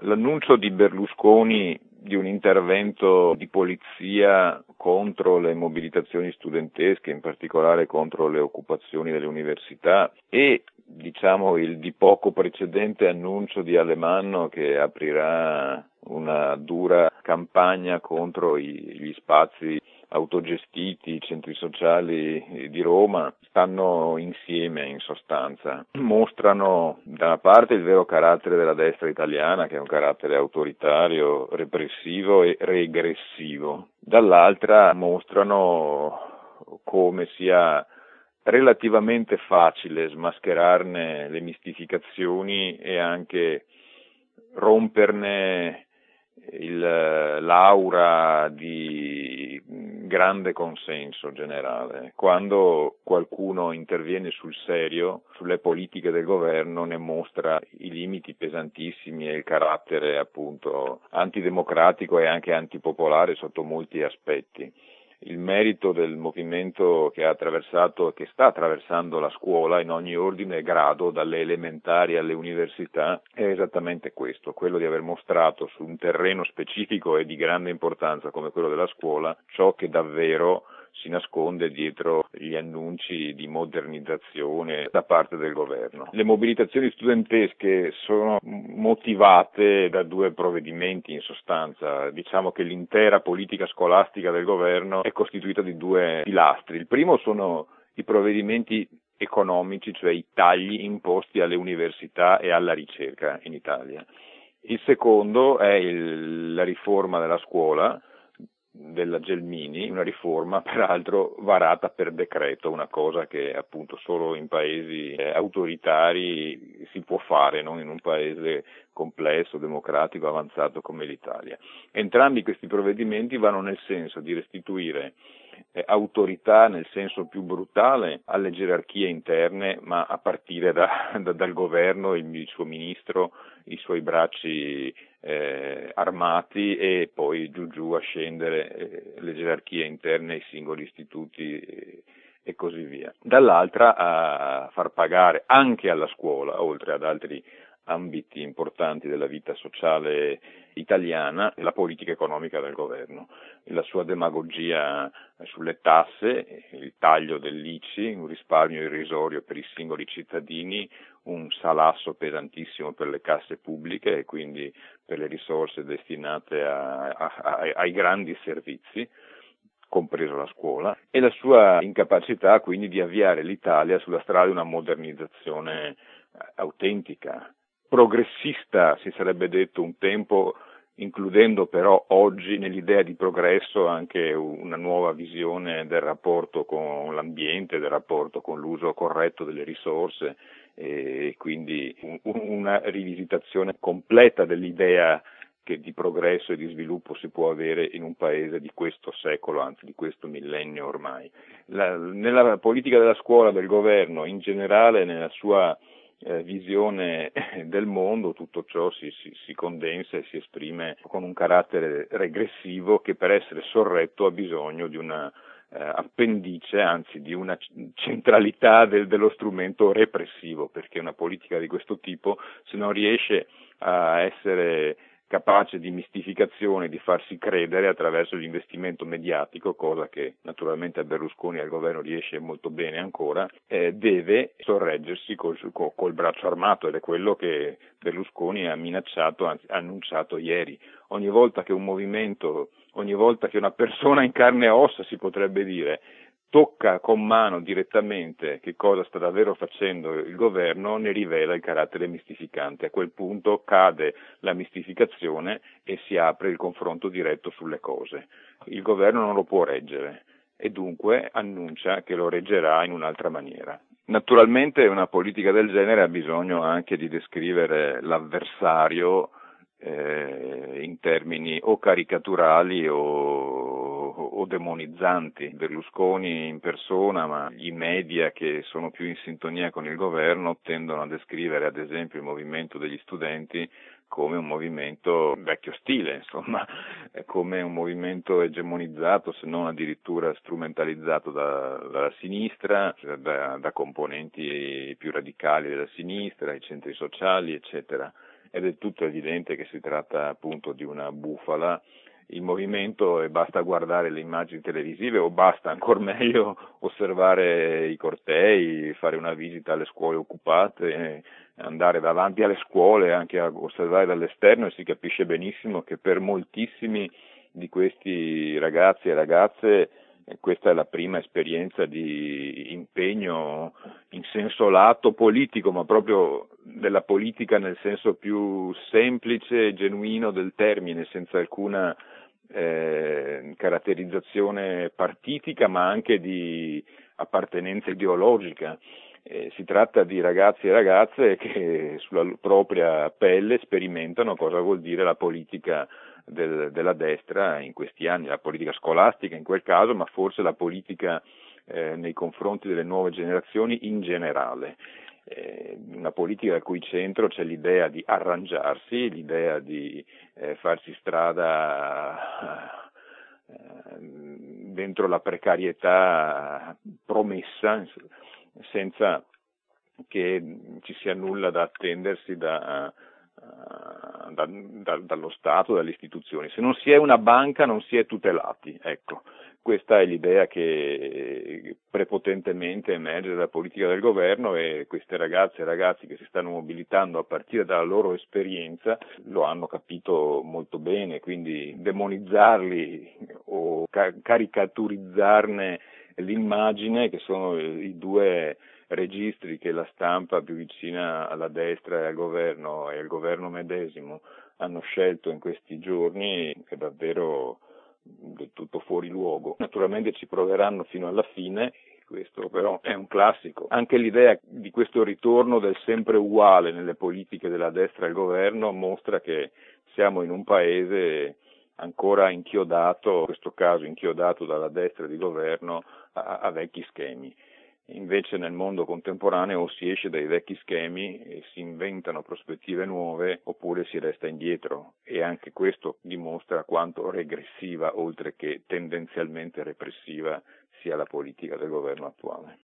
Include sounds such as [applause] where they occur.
L'annuncio di Berlusconi di un intervento di polizia contro le mobilitazioni studentesche, in particolare contro le occupazioni delle università e diciamo il di poco precedente annuncio di Alemanno che aprirà una dura campagna contro gli spazi autogestiti, i centri sociali di Roma, stanno insieme in sostanza, mostrano da una parte il vero carattere della destra italiana, che è un carattere autoritario, repressivo e regressivo, dall'altra mostrano come sia relativamente facile smascherarne le mistificazioni e anche romperne il, l'aura di grande consenso generale. Quando qualcuno interviene sul serio, sulle politiche del governo, ne mostra i limiti pesantissimi e il carattere appunto antidemocratico e anche antipopolare sotto molti aspetti il merito del movimento che ha attraversato, che sta attraversando la scuola in ogni ordine e grado, dalle elementari alle università, è esattamente questo, quello di aver mostrato su un terreno specifico e di grande importanza come quello della scuola ciò che davvero si nasconde dietro gli annunci di modernizzazione da parte del governo. Le mobilitazioni studentesche sono motivate da due provvedimenti in sostanza. Diciamo che l'intera politica scolastica del governo è costituita di due pilastri. Il primo sono i provvedimenti economici, cioè i tagli imposti alle università e alla ricerca in Italia. Il secondo è il, la riforma della scuola, della Gelmini, una riforma [laughs] peraltro varata per decreto, una cosa che appunto solo in paesi eh, autoritari si può fare, non in un paese complesso, democratico, avanzato come l'Italia. Entrambi questi provvedimenti vanno nel senso di restituire eh, autorità nel senso più brutale alle gerarchie interne, ma a partire da, [laughs] da, dal governo, il, il, suo ministro, i suoi bracci eh, armati e poi giù giù a scendere eh, le gerarchie interne ai singoli istituti eh, e così via. Dall'altra a far pagare anche alla scuola, oltre ad altri ambiti importanti della vita sociale italiana la politica economica del governo, la sua demagogia sulle tasse, il taglio dell'ICI, un risparmio irrisorio per i singoli cittadini, un salasso pesantissimo per le casse pubbliche e quindi per le risorse destinate a, a, a, ai grandi servizi compreso la scuola, e la sua incapacità quindi di avviare l'Italia sulla strada di una modernizzazione autentica, progressista, si sarebbe detto un tempo, includendo però oggi nell'idea di progresso anche una nuova visione del rapporto con l'ambiente, del rapporto con l'uso corretto delle risorse e quindi una rivisitazione completa dell'idea che di progresso e di sviluppo si può avere in un paese di questo secolo, anzi di questo millennio ormai. La, nella politica della scuola, del governo, in generale nella sua eh, visione [laughs] del mondo, tutto ciò si, si, si, condensa e si esprime con un carattere regressivo che per essere sorretto ha bisogno di una eh, appendice, anzi di una centralità del, dello strumento repressivo, perché una politica di questo tipo se non riesce a essere capace di mistificazione, di farsi credere attraverso l'investimento mediatico, cosa che naturalmente a Berlusconi e al governo riesce molto bene ancora, eh, deve sorreggersi col, col, col, braccio armato ed è quello che Berlusconi ha minacciato, anzi ha annunciato ieri. Ogni volta che un movimento, ogni volta che una persona in carne e ossa si potrebbe dire tocca con mano direttamente che cosa sta davvero facendo il governo, ne rivela il carattere mistificante. A quel punto cade la mistificazione e si apre il confronto diretto sulle cose. Il governo non lo può reggere e dunque annuncia che lo reggerà in un'altra maniera. Naturalmente una politica del genere ha bisogno anche di descrivere l'avversario eh, in termini o caricaturali o o demonizzanti. Berlusconi in persona, ma i media che sono più in sintonia con il governo tendono a descrivere ad esempio il movimento degli studenti come un movimento vecchio stile, insomma, [laughs] come un movimento egemonizzato, se non addirittura strumentalizzato da, dalla sinistra, da, da componenti più radicali della sinistra, i centri sociali, eccetera è del tutto evidente che si tratta appunto di una bufala il movimento e basta guardare le immagini televisive o basta ancora [laughs] meglio osservare i cortei, fare una visita alle scuole occupate, andare davanti alle scuole anche a osservare dall'esterno e si capisce benissimo che per moltissimi di questi ragazzi e ragazze questa è la prima esperienza di impegno in senso lato politico, ma proprio della politica nel senso più semplice e genuino del termine, senza alcuna eh, caratterizzazione partitica ma anche di appartenenza ideologica. Eh, si tratta di ragazzi e ragazze che sulla propria pelle sperimentano cosa vuol dire la politica del, della destra in questi anni, la politica scolastica in quel caso, ma forse la politica eh, nei confronti delle nuove generazioni in generale. Eh, una politica al cui centro c'è l'idea di arrangiarsi, l'idea di eh, farsi strada eh, dentro la precarietà promessa, senza che ci sia nulla da attendersi da, da, da, dallo Stato, dalle istituzioni. Se non si è una banca non si è tutelati. Ecco questa è l'idea che prepotentemente emerge dalla politica del governo e queste ragazze e ragazzi che si stanno mobilitando a partire dalla loro esperienza lo hanno capito molto bene, quindi demonizzarli o caricaturizzarne l'immagine, che sono i due registri che la stampa più vicina alla destra e al governo e al governo medesimo hanno scelto in questi giorni, è davvero del tutto fuori luogo. Naturalmente ci proveranno fino alla fine, questo però è un classico. Anche l'idea di questo ritorno del sempre uguale nelle politiche della destra al governo mostra che siamo in un paese ancora inchiodato, in questo caso inchiodato dalla destra di governo, a, a vecchi schemi. Invece nel mondo contemporaneo o si esce dai vecchi schemi e si inventano prospettive nuove oppure si resta indietro e anche questo dimostra quanto regressiva oltre che tendenzialmente repressiva sia la politica del governo attuale.